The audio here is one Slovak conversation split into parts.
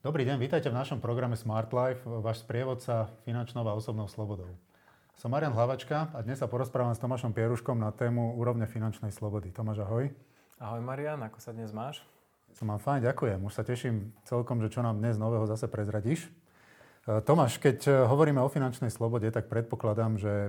Dobrý deň, vítajte v našom programe Smart Life, váš sprievodca finančnou a osobnou slobodou. Som Marian Hlavačka a dnes sa porozprávam s Tomášom Pieruškom na tému úrovne finančnej slobody. Tomáš, ahoj. Ahoj Marian, ako sa dnes máš? Som mám fajn, ďakujem. Už sa teším celkom, že čo nám dnes nového zase prezradíš. E, Tomáš, keď e, hovoríme o finančnej slobode, tak predpokladám, že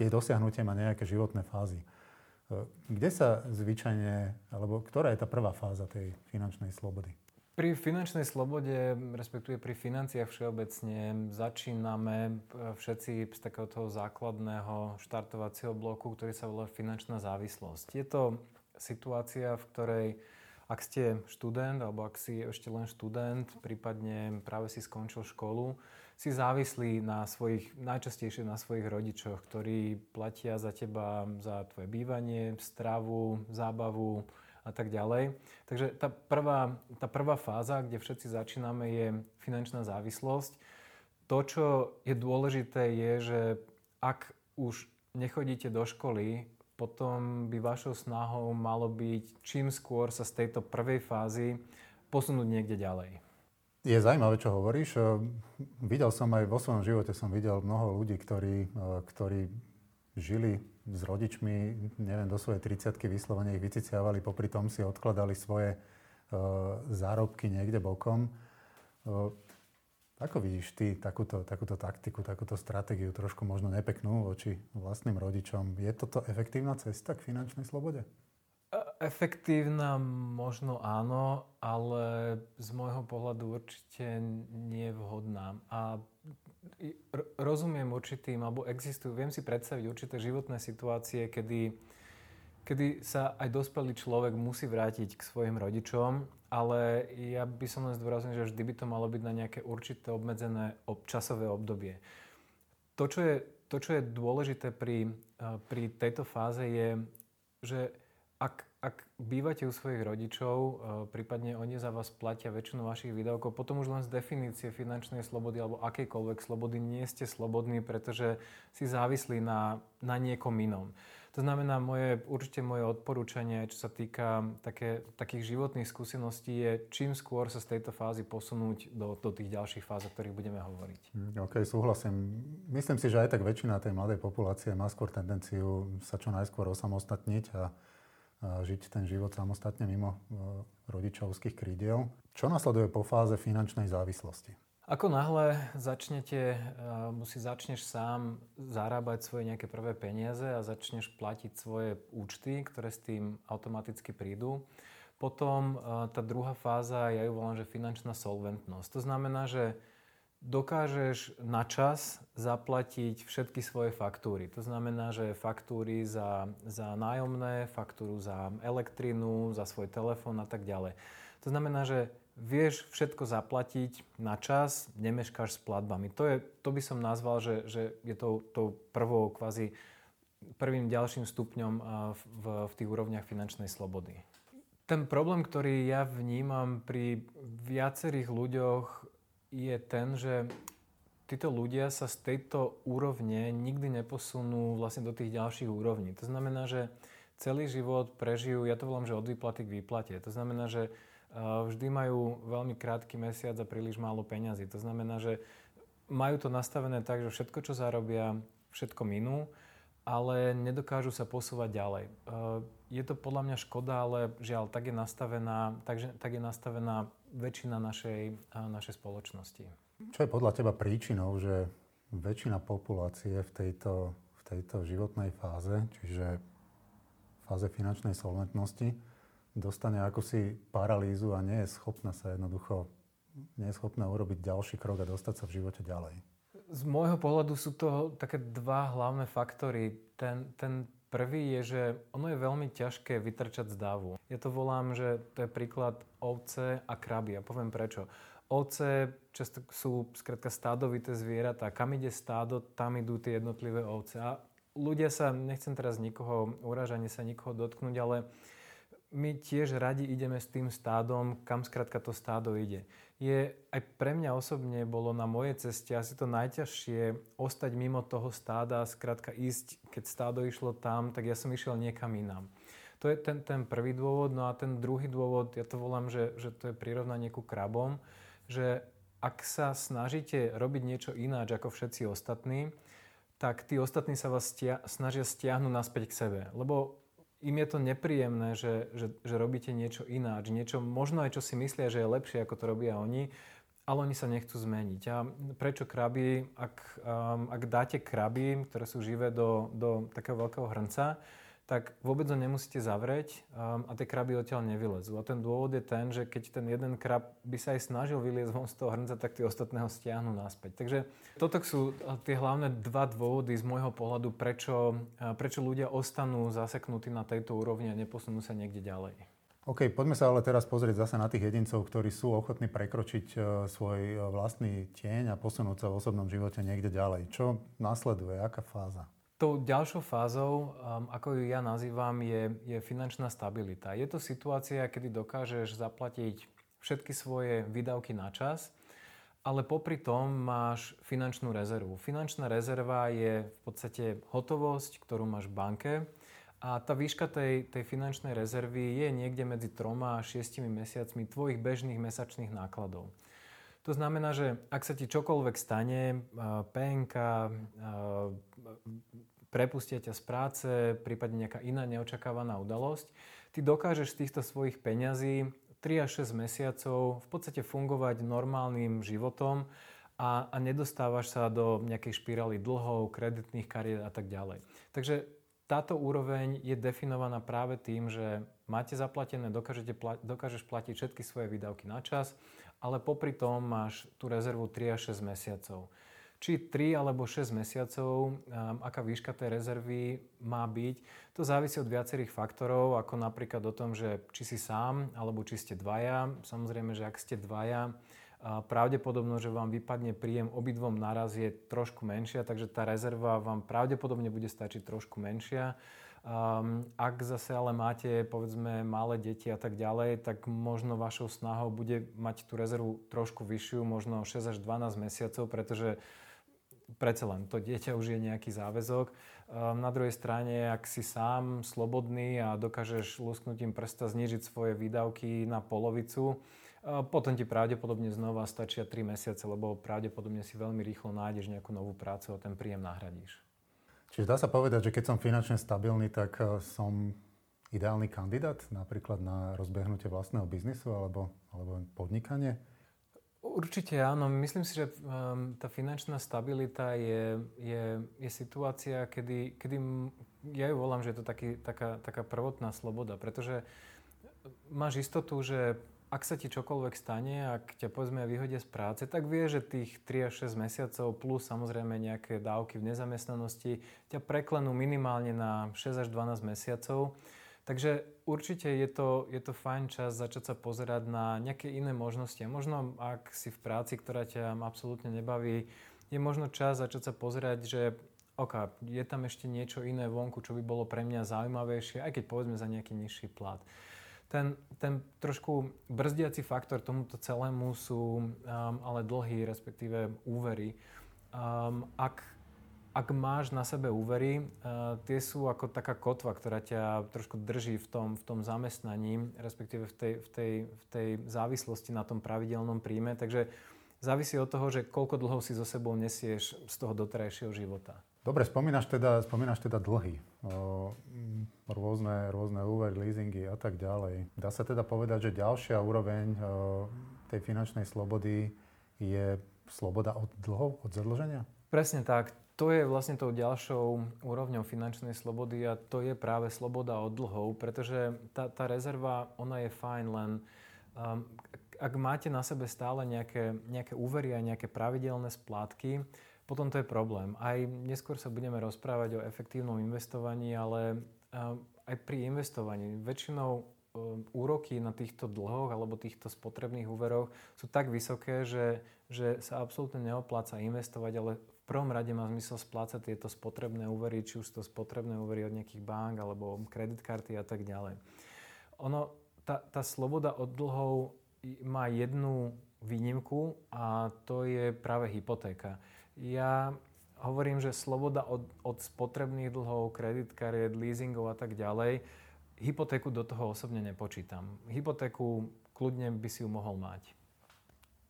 keď dosiahnutie má nejaké životné fázy. E, kde sa zvyčajne, alebo ktorá je tá prvá fáza tej finančnej slobody? Pri finančnej slobode, respektíve pri financiách všeobecne, začíname e, všetci z takého toho základného štartovacieho bloku, ktorý sa volá finančná závislosť. Je to situácia, v ktorej ak ste študent, alebo ak si ešte len študent, prípadne práve si skončil školu, si závislí na svojich, najčastejšie na svojich rodičoch, ktorí platia za teba za tvoje bývanie, stravu, zábavu, a tak ďalej. Takže tá prvá, tá prvá fáza, kde všetci začíname, je finančná závislosť. To, čo je dôležité, je, že ak už nechodíte do školy, potom by vašou snahou malo byť čím skôr sa z tejto prvej fázy posunúť niekde ďalej. Je zaujímavé, čo hovoríš. Videl som aj vo svojom živote, som videl mnoho ľudí, ktorí, ktorí žili s rodičmi, neviem, do svojej 30 vyslovene ich vyciciavali, popri tom si odkladali svoje uh, zárobky niekde bokom. Uh, ako vidíš ty takúto, takúto taktiku, takúto stratégiu, trošku možno nepeknú voči vlastným rodičom? Je toto efektívna cesta k finančnej slobode? E, efektívna možno áno, ale z môjho pohľadu určite nie vhodná. A rozumiem určitým, alebo existujú, viem si predstaviť určité životné situácie, kedy, kedy sa aj dospelý človek musí vrátiť k svojim rodičom, ale ja by som len zdôraznil, že vždy by to malo byť na nejaké určité obmedzené časové obdobie. To, čo je, to, čo je dôležité pri, pri tejto fáze je, že ak ak bývate u svojich rodičov, e, prípadne oni za vás platia väčšinu vašich výdavkov, potom už len z definície finančnej slobody alebo akejkoľvek slobody nie ste slobodní, pretože si závislí na, na niekom inom. To znamená, moje, určite moje odporúčanie, čo sa týka také, takých životných skúseností, je čím skôr sa z tejto fázy posunúť do, do tých ďalších fáz, o ktorých budeme hovoriť. Hm, OK, súhlasím. Myslím si, že aj tak väčšina tej mladej populácie má skôr tendenciu sa čo najskôr osamostatniť a žiť ten život samostatne mimo e, rodičovských krídiel. Čo nasleduje po fáze finančnej závislosti? Ako náhle začnete, e, musí začneš sám zarábať svoje nejaké prvé peniaze a začneš platiť svoje účty, ktoré s tým automaticky prídu. Potom e, tá druhá fáza, ja ju volám, že finančná solventnosť. To znamená, že dokážeš na čas zaplatiť všetky svoje faktúry. To znamená, že faktúry za, za nájomné, faktúru za elektrinu, za svoj telefón a tak ďalej. To znamená, že vieš všetko zaplatiť na čas, nemeškáš s platbami. To, je, to by som nazval, že, že je to tou prvou kvázi prvým ďalším stupňom v, v tých úrovniach finančnej slobody. Ten problém, ktorý ja vnímam pri viacerých ľuďoch, je ten, že títo ľudia sa z tejto úrovne nikdy neposunú vlastne do tých ďalších úrovní. To znamená, že celý život prežijú, ja to volám, že od výplaty k výplate. To znamená, že vždy majú veľmi krátky mesiac a príliš málo peňazí. To znamená, že majú to nastavené tak, že všetko, čo zarobia, všetko minú, ale nedokážu sa posúvať ďalej. Je to podľa mňa škoda, ale žiaľ, tak je nastavená, takže, tak je nastavená väčšina našej, našej spoločnosti. Čo je podľa teba príčinou, že väčšina populácie v tejto, v tejto životnej fáze, čiže fáze finančnej solventnosti, dostane ako si paralýzu a nie je schopná sa jednoducho, nie je schopná urobiť ďalší krok a dostať sa v živote ďalej? Z môjho pohľadu sú to také dva hlavné faktory. Ten, ten Prvý je, že ono je veľmi ťažké vytrčať z davu. Ja to volám, že to je príklad ovce a kraby. A poviem prečo. Ovce často sú skrátka stádovité zvieratá. Kam ide stádo, tam idú tie jednotlivé ovce. A ľudia sa, nechcem teraz nikoho uražať, sa nikoho dotknúť, ale my tiež radi ideme s tým stádom, kam skrátka to stádo ide je aj pre mňa osobne bolo na mojej ceste asi to najťažšie ostať mimo toho stáda, skrátka ísť, keď stádo išlo tam, tak ja som išiel niekam inám. To je ten, ten prvý dôvod. No a ten druhý dôvod, ja to volám, že, že to je prirovnanie ku krabom, že ak sa snažíte robiť niečo ináč ako všetci ostatní, tak tí ostatní sa vás stia- snažia stiahnuť naspäť k sebe. Lebo im je to nepríjemné, že, že, že robíte niečo ináč, niečo možno aj čo si myslia, že je lepšie, ako to robia oni, ale oni sa nechcú zmeniť. A prečo kraby, ak, um, ak dáte kraby, ktoré sú živé do, do takého veľkého hrnca, tak vôbec ho nemusíte zavrieť um, a tie kraby odtiaľ nevylezú. A ten dôvod je ten, že keď ten jeden krab by sa aj snažil vyliezť von z toho hrnca, tak tie ostatné ho stiahnu naspäť. Takže toto sú tie hlavné dva dôvody z môjho pohľadu, prečo, prečo ľudia ostanú zaseknutí na tejto úrovni a neposunú sa niekde ďalej. OK, poďme sa ale teraz pozrieť zase na tých jedincov, ktorí sú ochotní prekročiť e, svoj vlastný tieň a posunúť sa v osobnom živote niekde ďalej. Čo nasleduje? Aká fáza? Tou ďalšou fázou, um, ako ju ja nazývam, je, je finančná stabilita. Je to situácia, kedy dokážeš zaplatiť všetky svoje výdavky na čas, ale popri tom máš finančnú rezervu. Finančná rezerva je v podstate hotovosť, ktorú máš v banke a tá výška tej, tej finančnej rezervy je niekde medzi troma a šiestimi mesiacmi tvojich bežných mesačných nákladov. To znamená, že ak sa ti čokoľvek stane, PNK, prepustia ťa z práce, prípadne nejaká iná neočakávaná udalosť, ty dokážeš z týchto svojich peňazí 3 až 6 mesiacov v podstate fungovať normálnym životom a, a nedostávaš sa do nejakej špirály dlhov, kreditných kariet a tak ďalej. Takže táto úroveň je definovaná práve tým, že máte zaplatené, dokážete, dokážeš platiť všetky svoje výdavky na čas, ale popri tom máš tú rezervu 3 až 6 mesiacov. Či 3 alebo 6 mesiacov, um, aká výška tej rezervy má byť, to závisí od viacerých faktorov, ako napríklad o tom, že či si sám alebo či ste dvaja. Samozrejme, že ak ste dvaja, pravdepodobno, že vám vypadne príjem obidvom naraz je trošku menšia, takže tá rezerva vám pravdepodobne bude stačiť trošku menšia. Um, ak zase ale máte, povedzme, malé deti a tak ďalej, tak možno vašou snahou bude mať tú rezervu trošku vyššiu, možno 6 až 12 mesiacov, pretože predsa len to dieťa už je nejaký záväzok. Um, na druhej strane, ak si sám slobodný a dokážeš lusknutím prsta znižiť svoje výdavky na polovicu, potom ti pravdepodobne znova stačia 3 mesiace, lebo pravdepodobne si veľmi rýchlo nájdeš nejakú novú prácu a ten príjem nahradíš. Čiže dá sa povedať, že keď som finančne stabilný, tak e, som ideálny kandidát napríklad na rozbehnutie vlastného biznisu alebo, alebo podnikanie? Určite áno. Myslím si, že um, tá finančná stabilita je, je, je situácia, kedy, kedy ja ju volám, že je to taký, taká, taká prvotná sloboda, pretože máš istotu, že ak sa ti čokoľvek stane, ak ťa povedzme vyhodia z práce, tak vie, že tých 3 až 6 mesiacov plus samozrejme nejaké dávky v nezamestnanosti ťa preklenú minimálne na 6 až 12 mesiacov. Takže určite je to, je to fajn čas začať sa pozerať na nejaké iné možnosti. A možno ak si v práci, ktorá ťa absolútne nebaví, je možno čas začať sa pozerať, že OK, je tam ešte niečo iné vonku, čo by bolo pre mňa zaujímavejšie, aj keď povedzme za nejaký nižší plat ten, ten trošku brzdiaci faktor tomuto celému sú um, ale dlhy, respektíve úvery. Um, ak, ak máš na sebe úvery, uh, tie sú ako taká kotva, ktorá ťa trošku drží v tom, v tom zamestnaní, respektíve v tej, v, tej, v tej závislosti na tom pravidelnom príjme. Takže závisí od toho, že koľko dlhov si so sebou nesieš z toho doterajšieho života. Dobre, spomínaš teda, spomínaš teda dlhy. O, rôzne, rôzne úvery, leasingy a tak ďalej. Dá sa teda povedať, že ďalšia úroveň o, tej finančnej slobody je sloboda od dlhov, od zadlženia? Presne tak. To je vlastne tou ďalšou úrovňou finančnej slobody a to je práve sloboda od dlhov, pretože tá, tá rezerva, ona je fajn, len um, ak máte na sebe stále nejaké, nejaké úvery a nejaké pravidelné splátky, potom to je problém. Aj neskôr sa budeme rozprávať o efektívnom investovaní, ale aj pri investovaní väčšinou e, úroky na týchto dlhoch alebo týchto spotrebných úveroch sú tak vysoké, že, že sa absolútne neopláca investovať, ale v prvom rade má zmysel splácať tieto spotrebné úvery, či už to spotrebné úvery od nejakých bank alebo kreditkarty a tak ďalej. Ono, tá, tá sloboda od dlhov má jednu výnimku a to je práve hypotéka. Ja hovorím, že sloboda od, od spotrebných dlhov, kredit kariet, leasingov a tak ďalej, hypotéku do toho osobne nepočítam. Hypotéku kľudne by si ju mohol mať.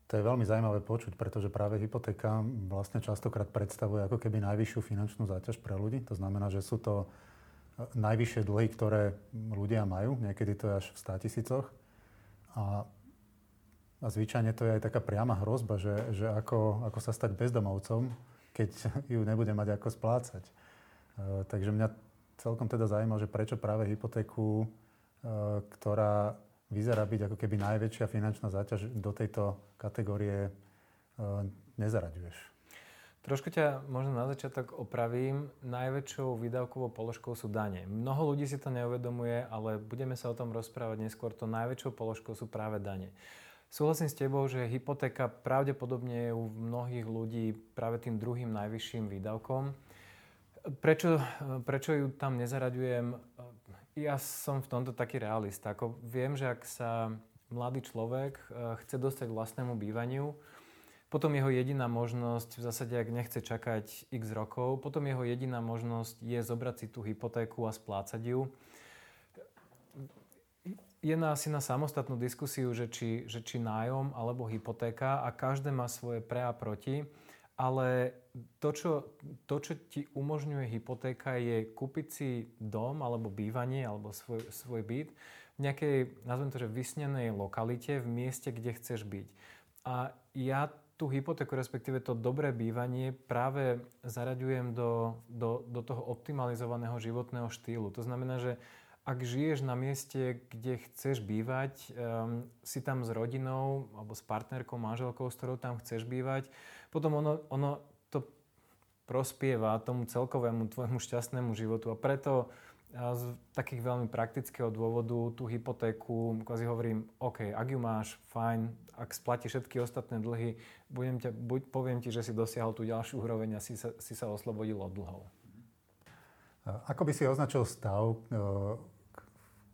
To je veľmi zaujímavé počuť, pretože práve hypotéka vlastne častokrát predstavuje ako keby najvyššiu finančnú záťaž pre ľudí. To znamená, že sú to e, najvyššie dlhy, ktoré ľudia majú. Niekedy to je až v 100 tisícoch. A, a zvyčajne to je aj taká priama hrozba, že, že ako, ako sa stať bezdomovcom, keď ju nebude mať ako splácať. E, takže mňa celkom teda zaujíma, že prečo práve hypotéku, e, ktorá vyzerá byť ako keby najväčšia finančná záťaž do tejto kategórie e, nezaraďuješ. Trošku ťa možno na začiatok opravím. Najväčšou výdavkovou položkou sú dane. Mnoho ľudí si to neuvedomuje, ale budeme sa o tom rozprávať neskôr. To najväčšou položkou sú práve dane. Súhlasím s tebou, že hypotéka pravdepodobne je u mnohých ľudí práve tým druhým najvyšším výdavkom. Prečo, prečo ju tam nezaraďujem? Ja som v tomto taký realista. Ako viem, že ak sa mladý človek eh, chce dostať k vlastnému bývaniu, potom jeho jediná možnosť, v zásade ak nechce čakať x rokov, potom jeho jediná možnosť je zobrať si tú hypotéku a splácať ju. Je na asi na samostatnú diskusiu, že či, že či nájom alebo hypotéka a každé má svoje pre a proti ale to čo, to, čo ti umožňuje hypotéka, je kúpiť si dom alebo bývanie alebo svoj, svoj byt v nejakej, nazvem to, že vysnenej lokalite, v mieste, kde chceš byť. A ja tú hypotéku, respektíve to dobré bývanie práve zaraďujem do, do, do toho optimalizovaného životného štýlu. To znamená, že ak žiješ na mieste, kde chceš bývať, um, si tam s rodinou alebo s partnerkou, manželkou, s ktorou tam chceš bývať, potom ono, ono to prospieva tomu celkovému tvojmu šťastnému životu. A preto z takých veľmi praktického dôvodu tú hypotéku, kvázi hovorím, OK, ak ju máš, fajn, ak splatíš všetky ostatné dlhy, budem ťa, buď, poviem ti, že si dosiahol tú ďalšiu úroveň a si sa, si sa oslobodil od dlhov. Ako by si označil stav, e,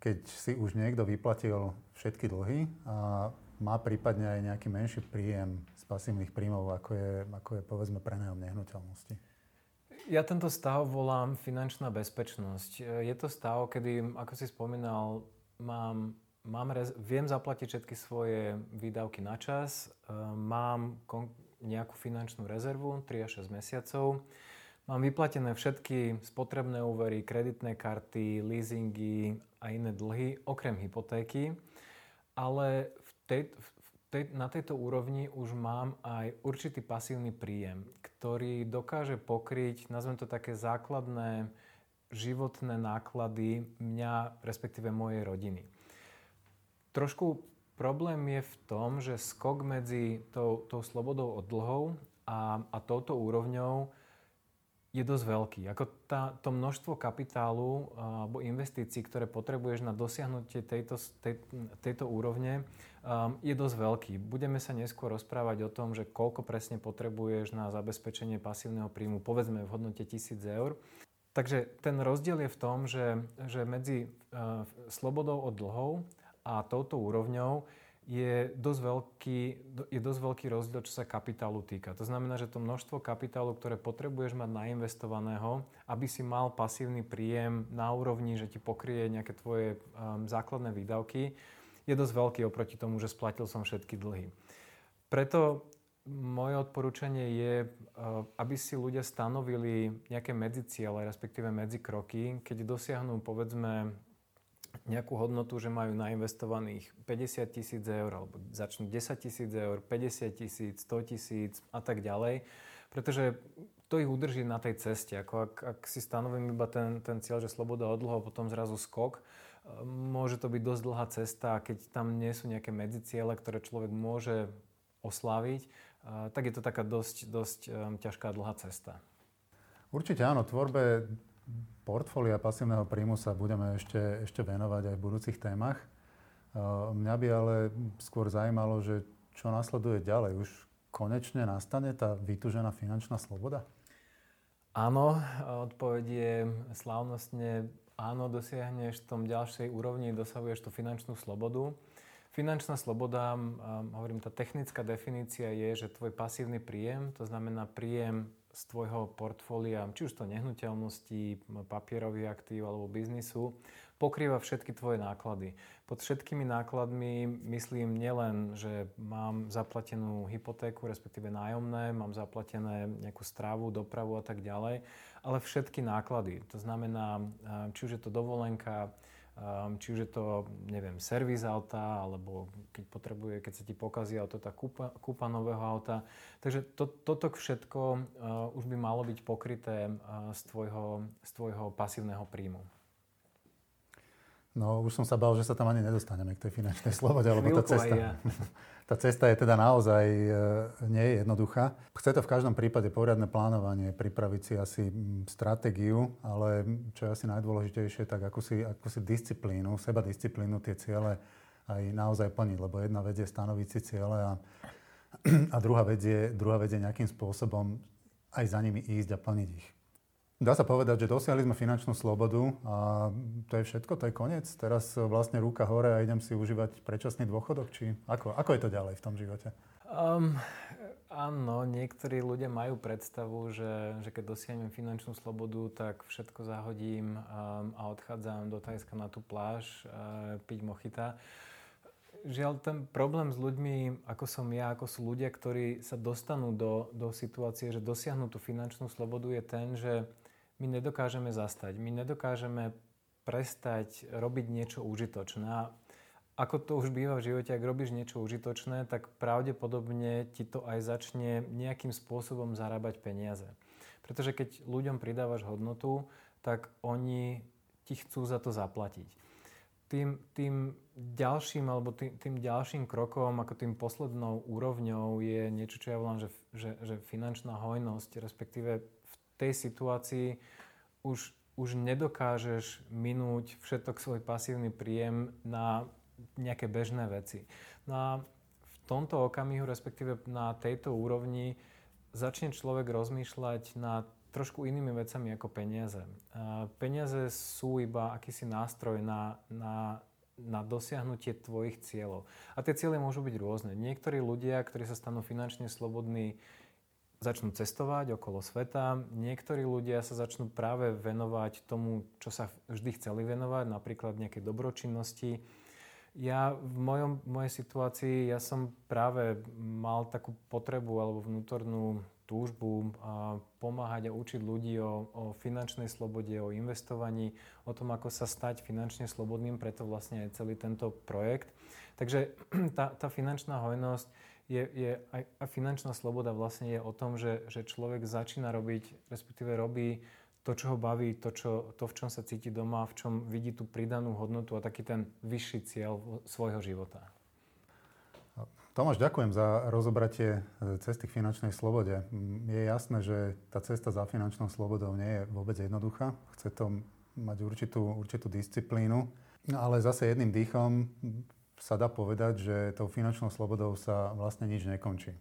keď si už niekto vyplatil všetky dlhy a má prípadne aj nejaký menší príjem z pasívnych príjmov, ako je, ako je povedzme prenajom nehnuteľnosti? Ja tento stav volám finančná bezpečnosť. Je to stav, kedy, ako si spomínal, mám, mám rez- viem zaplatiť všetky svoje výdavky na čas, e, mám kon- nejakú finančnú rezervu 3 až 6 mesiacov, mám vyplatené všetky spotrebné úvery, kreditné karty, leasingy a iné dlhy, okrem hypotéky, ale v tej, v tej, na tejto úrovni už mám aj určitý pasívny príjem, ktorý dokáže pokryť, nazvem to také základné životné náklady mňa, respektíve mojej rodiny. Trošku problém je v tom, že skok medzi tou, tou slobodou od dlhov a, a touto úrovňou je dosť veľký. Ako tá, to množstvo kapitálu alebo investícií, ktoré potrebuješ na dosiahnutie tejto, tej, tejto úrovne, um, je dosť veľký. Budeme sa neskôr rozprávať o tom, že koľko presne potrebuješ na zabezpečenie pasívneho príjmu, povedzme v hodnote 1000 eur. Takže ten rozdiel je v tom, že, že medzi uh, slobodou od dlhov a touto úrovňou je dosť, veľký, je dosť veľký rozdiel, čo sa kapitálu týka. To znamená, že to množstvo kapitálu, ktoré potrebuješ mať nainvestovaného, aby si mal pasívny príjem na úrovni, že ti pokrie nejaké tvoje um, základné výdavky, je dosť veľký oproti tomu, že splatil som všetky dlhy. Preto moje odporúčanie je, uh, aby si ľudia stanovili nejaké medziciele, respektíve medzikroky, keď dosiahnu povedzme nejakú hodnotu, že majú nainvestovaných 50 tisíc eur, alebo začnú 10 tisíc eur, 50 tisíc, 100 tisíc a tak ďalej. Pretože to ich udrží na tej ceste. Ako ak, ak si stanovím iba ten, ten cieľ, že sloboda od dlho, potom zrazu skok, e, môže to byť dosť dlhá cesta a keď tam nie sú nejaké medziciele, ktoré človek môže osláviť, e, tak je to taká dosť, dosť um, ťažká dlhá cesta. Určite áno, tvorbe portfólia pasívneho príjmu sa budeme ešte, ešte venovať aj v budúcich témach. Mňa by ale skôr zajímalo, že čo nasleduje ďalej. Už konečne nastane tá vytužená finančná sloboda? Áno, odpoveď je slávnostne áno, dosiahneš v tom ďalšej úrovni, dosahuješ tú finančnú slobodu. Finančná sloboda, hovorím, tá technická definícia je, že tvoj pasívny príjem, to znamená príjem z tvojho portfólia, či už to nehnuteľnosti, papierových aktív alebo biznisu, pokrýva všetky tvoje náklady. Pod všetkými nákladmi myslím nielen, že mám zaplatenú hypotéku, respektíve nájomné, mám zaplatené nejakú strávu, dopravu a tak ďalej, ale všetky náklady. To znamená, či už je to dovolenka, či už je to, neviem, servis auta, alebo keď potrebuje, keď sa ti pokazí auto, tak kúpa, kúpa nového auta. Takže to, toto všetko uh, už by malo byť pokryté uh, z, tvojho, z tvojho pasívneho príjmu. No, už som sa bál, že sa tam ani nedostaneme k tej finančnej slobode, lebo tá cesta, ja. tá cesta je teda naozaj e, nie je jednoduchá. Chce to v každom prípade poriadne plánovanie, pripraviť si asi stratégiu, ale čo je asi najdôležitejšie, tak ako si, ako si disciplínu, seba disciplínu, tie ciele aj naozaj plniť, lebo jedna vec je stanoviť si ciele a, a druhá, vec je, druhá vec je nejakým spôsobom aj za nimi ísť a plniť ich. Dá sa povedať, že dosiahli sme finančnú slobodu a to je všetko, to je koniec. Teraz vlastne ruka hore a idem si užívať predčasný dôchodok, či ako, ako je to ďalej v tom živote? Um, áno, niektorí ľudia majú predstavu, že, že keď dosiahnem finančnú slobodu, tak všetko zahodím um, a odchádzam do Tajska na tú pláž uh, piť mochita. Žiaľ, ten problém s ľuďmi, ako som ja, ako sú ľudia, ktorí sa dostanú do, do situácie, že dosiahnu tú finančnú slobodu, je ten, že my nedokážeme zastať. My nedokážeme prestať robiť niečo užitočné. A ako to už býva v živote, ak robíš niečo užitočné, tak pravdepodobne ti to aj začne nejakým spôsobom zarábať peniaze. Pretože keď ľuďom pridávaš hodnotu, tak oni ti chcú za to zaplatiť. Tým, tým ďalším alebo tým, tým ďalším krokom, ako tým poslednou úrovňou je niečo, čo ja volám, že, že, že finančná hojnosť, respektíve tej situácii už, už nedokážeš minúť všetok svoj pasívny príjem na nejaké bežné veci. No a v tomto okamihu, respektíve na tejto úrovni, začne človek rozmýšľať nad trošku inými vecami ako peniaze. Peniaze sú iba akýsi nástroj na, na, na dosiahnutie tvojich cieľov. A tie ciele môžu byť rôzne. Niektorí ľudia, ktorí sa stanú finančne slobodní, začnú cestovať okolo sveta. Niektorí ľudia sa začnú práve venovať tomu, čo sa vždy chceli venovať, napríklad nejakej dobročinnosti. Ja v mojom, mojej situácii, ja som práve mal takú potrebu alebo vnútornú túžbu a pomáhať a učiť ľudí o, o finančnej slobode, o investovaní, o tom, ako sa stať finančne slobodným, preto vlastne aj celý tento projekt. Takže tá, tá finančná hojnosť je, je aj, aj finančná sloboda vlastne je o tom, že, že človek začína robiť, respektíve robí to, čo ho baví, to, čo, to, v čom sa cíti doma, v čom vidí tú pridanú hodnotu a taký ten vyšší cieľ svojho života. Tomáš, ďakujem za rozobratie cesty k finančnej slobode. Je jasné, že tá cesta za finančnou slobodou nie je vôbec jednoduchá. Chce to mať určitú, určitú disciplínu, ale zase jedným dýchom sa dá povedať, že tou finančnou slobodou sa vlastne nič nekončí.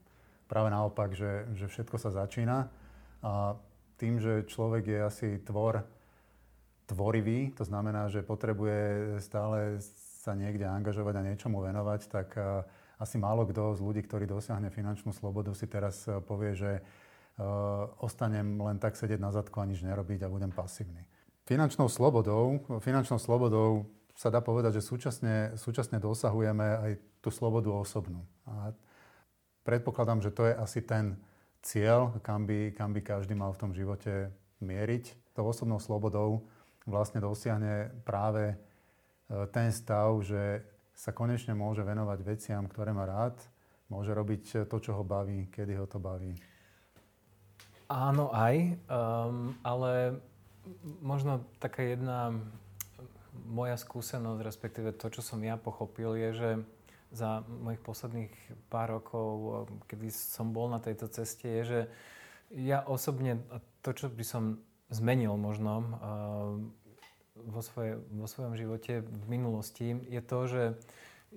Práve naopak, že, že všetko sa začína a tým, že človek je asi tvor tvorivý, to znamená, že potrebuje stále sa niekde angažovať a niečomu venovať, tak asi málo kto z ľudí, ktorý dosiahne finančnú slobodu, si teraz povie, že ostanem len tak sedieť na zadku a nič nerobiť a budem pasívny. Finančnou slobodou, finančnou slobodou sa dá povedať, že súčasne, súčasne dosahujeme aj tú slobodu osobnú. A predpokladám, že to je asi ten cieľ, kam by, kam by každý mal v tom živote mieriť. Tou osobnou slobodou vlastne dosiahne práve e, ten stav, že sa konečne môže venovať veciam, ktoré má rád, môže robiť to, čo ho baví, kedy ho to baví. Áno, aj, um, ale možno taká jedna moja skúsenosť, respektíve to, čo som ja pochopil, je, že za mojich posledných pár rokov, kedy som bol na tejto ceste, je, že ja osobne, to, čo by som zmenil možno vo, svoje, vo svojom živote v minulosti, je to, že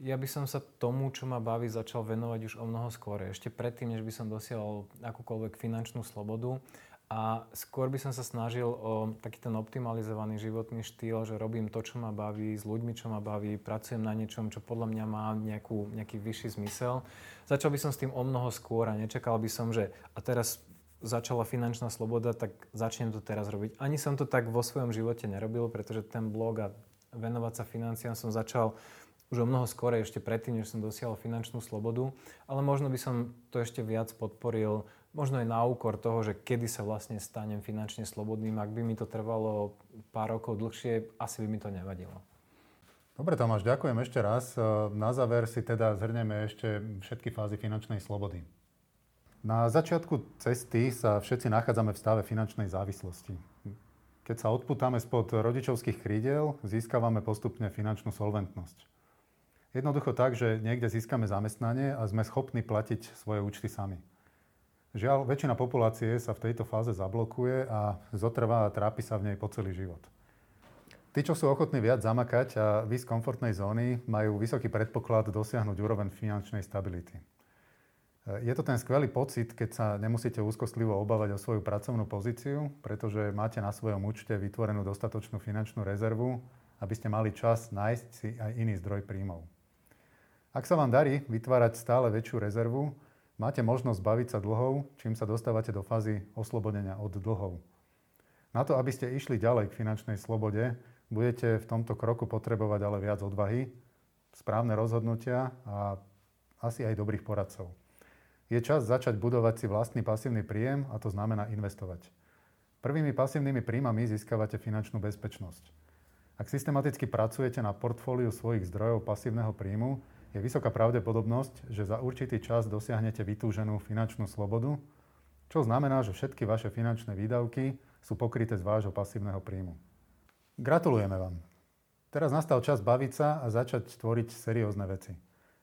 ja by som sa tomu, čo ma baví, začal venovať už o mnoho skôr. Ešte predtým, než by som dosiahol akúkoľvek finančnú slobodu. A skôr by som sa snažil o taký ten optimalizovaný životný štýl, že robím to, čo ma baví, s ľuďmi, čo ma baví, pracujem na niečom, čo podľa mňa má nejakú, nejaký vyšší zmysel. Začal by som s tým o mnoho skôr a nečakal by som, že a teraz začala finančná sloboda, tak začnem to teraz robiť. Ani som to tak vo svojom živote nerobil, pretože ten blog a, venovať sa financiám som začal už o mnoho skôr, ešte predtým, než som dosiahol finančnú slobodu, ale možno by som to ešte viac podporil, možno aj na úkor toho, že kedy sa vlastne stanem finančne slobodným. Ak by mi to trvalo pár rokov dlhšie, asi by mi to nevadilo. Dobre Tomáš, ďakujem ešte raz. Na záver si teda zhrnieme ešte všetky fázy finančnej slobody. Na začiatku cesty sa všetci nachádzame v stave finančnej závislosti. Keď sa odputáme spod rodičovských krídel, získavame postupne finančnú solventnosť. Jednoducho tak, že niekde získame zamestnanie a sme schopní platiť svoje účty sami. Žiaľ, väčšina populácie sa v tejto fáze zablokuje a zotrvá a trápi sa v nej po celý život. Tí, čo sú ochotní viac zamakať a vysť komfortnej zóny, majú vysoký predpoklad dosiahnuť úroveň finančnej stability. Je to ten skvelý pocit, keď sa nemusíte úzkostlivo obávať o svoju pracovnú pozíciu, pretože máte na svojom účte vytvorenú dostatočnú finančnú rezervu, aby ste mali čas nájsť si aj iný zdroj príjmov. Ak sa vám darí vytvárať stále väčšiu rezervu, máte možnosť zbaviť sa dlhov, čím sa dostávate do fázy oslobodenia od dlhov. Na to, aby ste išli ďalej k finančnej slobode, budete v tomto kroku potrebovať ale viac odvahy, správne rozhodnutia a asi aj dobrých poradcov. Je čas začať budovať si vlastný pasívny príjem a to znamená investovať. Prvými pasívnymi príjmami získavate finančnú bezpečnosť. Ak systematicky pracujete na portfóliu svojich zdrojov pasívneho príjmu, je vysoká pravdepodobnosť, že za určitý čas dosiahnete vytúženú finančnú slobodu, čo znamená, že všetky vaše finančné výdavky sú pokryté z vášho pasívneho príjmu. Gratulujeme vám. Teraz nastal čas baviť sa a začať tvoriť seriózne veci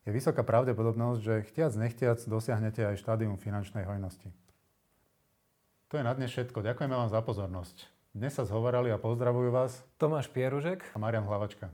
je vysoká pravdepodobnosť, že chtiac nechtiac dosiahnete aj štádium finančnej hojnosti. To je na dnes všetko. Ďakujeme vám za pozornosť. Dnes sa zhovorali a pozdravujú vás Tomáš Pieružek a Marian Hlavačka.